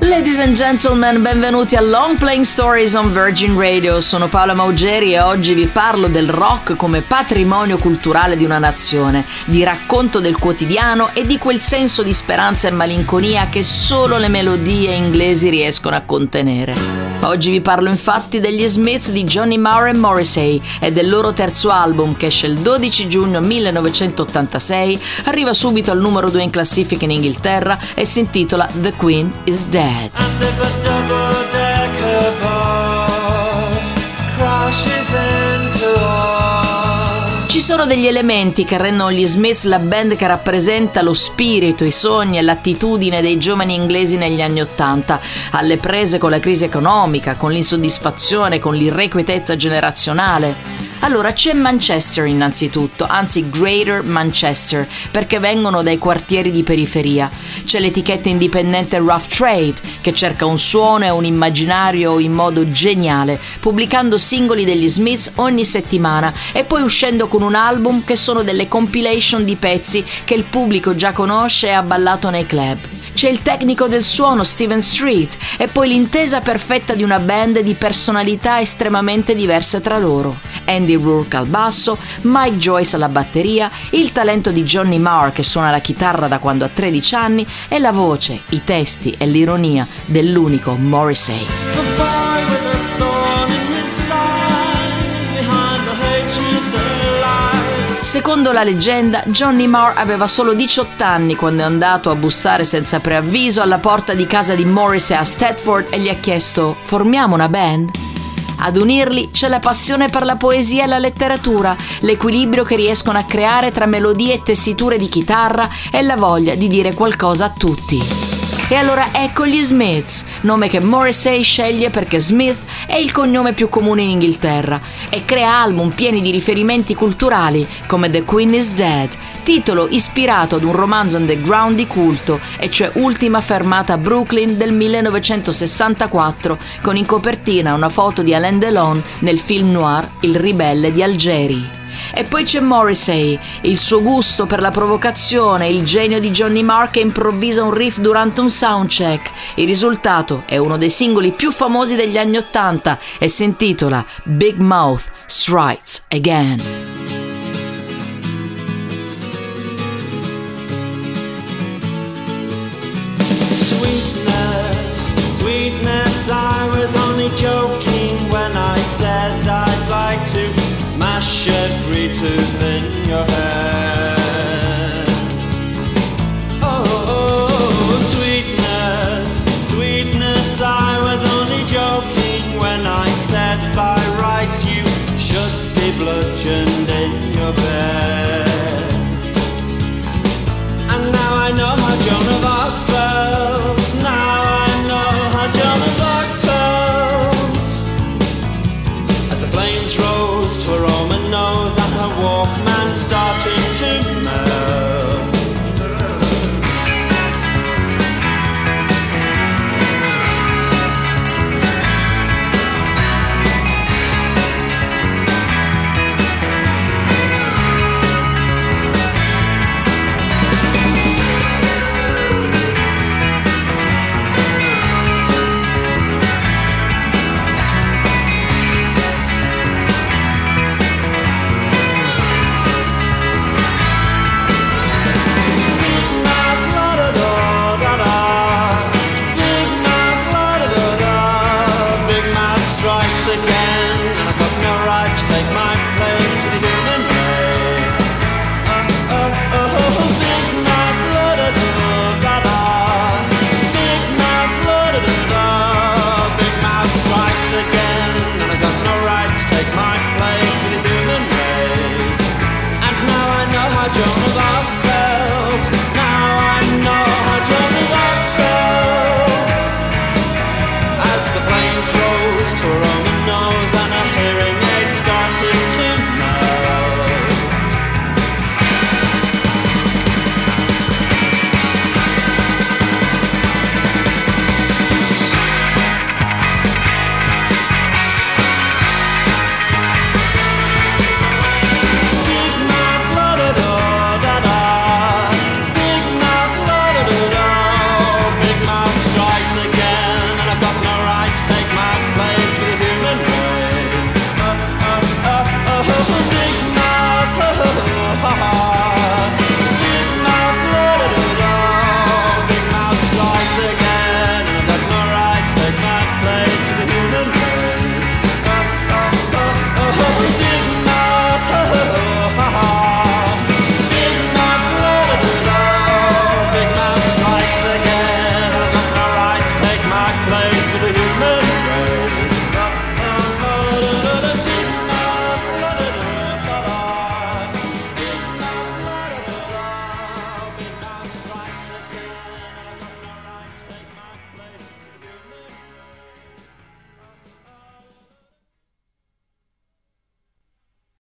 Ladies and gentlemen, benvenuti a Long Playing Stories on Virgin Radio. Sono Paola Maugeri e oggi vi parlo del rock come patrimonio culturale di una nazione, di racconto del quotidiano e di quel senso di speranza e malinconia che solo le melodie inglesi riescono a contenere. Oggi vi parlo infatti degli Smiths di Johnny Marr e Morrissey e del loro terzo album che esce il 12 giugno 1986, arriva subito al numero 2 in classifica in Inghilterra e si intitola The Queen is Dead. Ci sono degli elementi che rendono gli Smiths la band che rappresenta lo spirito, i sogni e l'attitudine dei giovani inglesi negli anni Ottanta, alle prese con la crisi economica, con l'insoddisfazione, con l'irrequietezza generazionale. Allora c'è Manchester innanzitutto, anzi Greater Manchester, perché vengono dai quartieri di periferia. C'è l'etichetta indipendente Rough Trade, che cerca un suono e un immaginario in modo geniale, pubblicando singoli degli Smiths ogni settimana e poi uscendo con un album che sono delle compilation di pezzi che il pubblico già conosce e ha ballato nei club c'è il tecnico del suono Steven Street e poi l'intesa perfetta di una band di personalità estremamente diverse tra loro. Andy Rourke al basso, Mike Joyce alla batteria, il talento di Johnny Marr che suona la chitarra da quando ha 13 anni e la voce, i testi e l'ironia dell'unico Morrissey. Secondo la leggenda, Johnny Marr aveva solo 18 anni quando è andato a bussare senza preavviso alla porta di casa di Morrissey a Stratford e gli ha chiesto «Formiamo una band?» Ad unirli c'è la passione per la poesia e la letteratura, l'equilibrio che riescono a creare tra melodie e tessiture di chitarra e la voglia di dire qualcosa a tutti. E allora ecco gli Smiths, nome che Morrissey sceglie perché Smith è il cognome più comune in Inghilterra e crea album pieni di riferimenti culturali come The Queen is Dead, titolo ispirato ad un romanzo underground di culto, e cioè Ultima fermata a Brooklyn del 1964, con in copertina una foto di Alain Delon nel film noir Il ribelle di Algeri. E poi c'è Morrissey, il suo gusto per la provocazione, il genio di Johnny Marr che improvvisa un riff durante un soundcheck. Il risultato è uno dei singoli più famosi degli anni Ottanta e si intitola Big Mouth Strikes Again.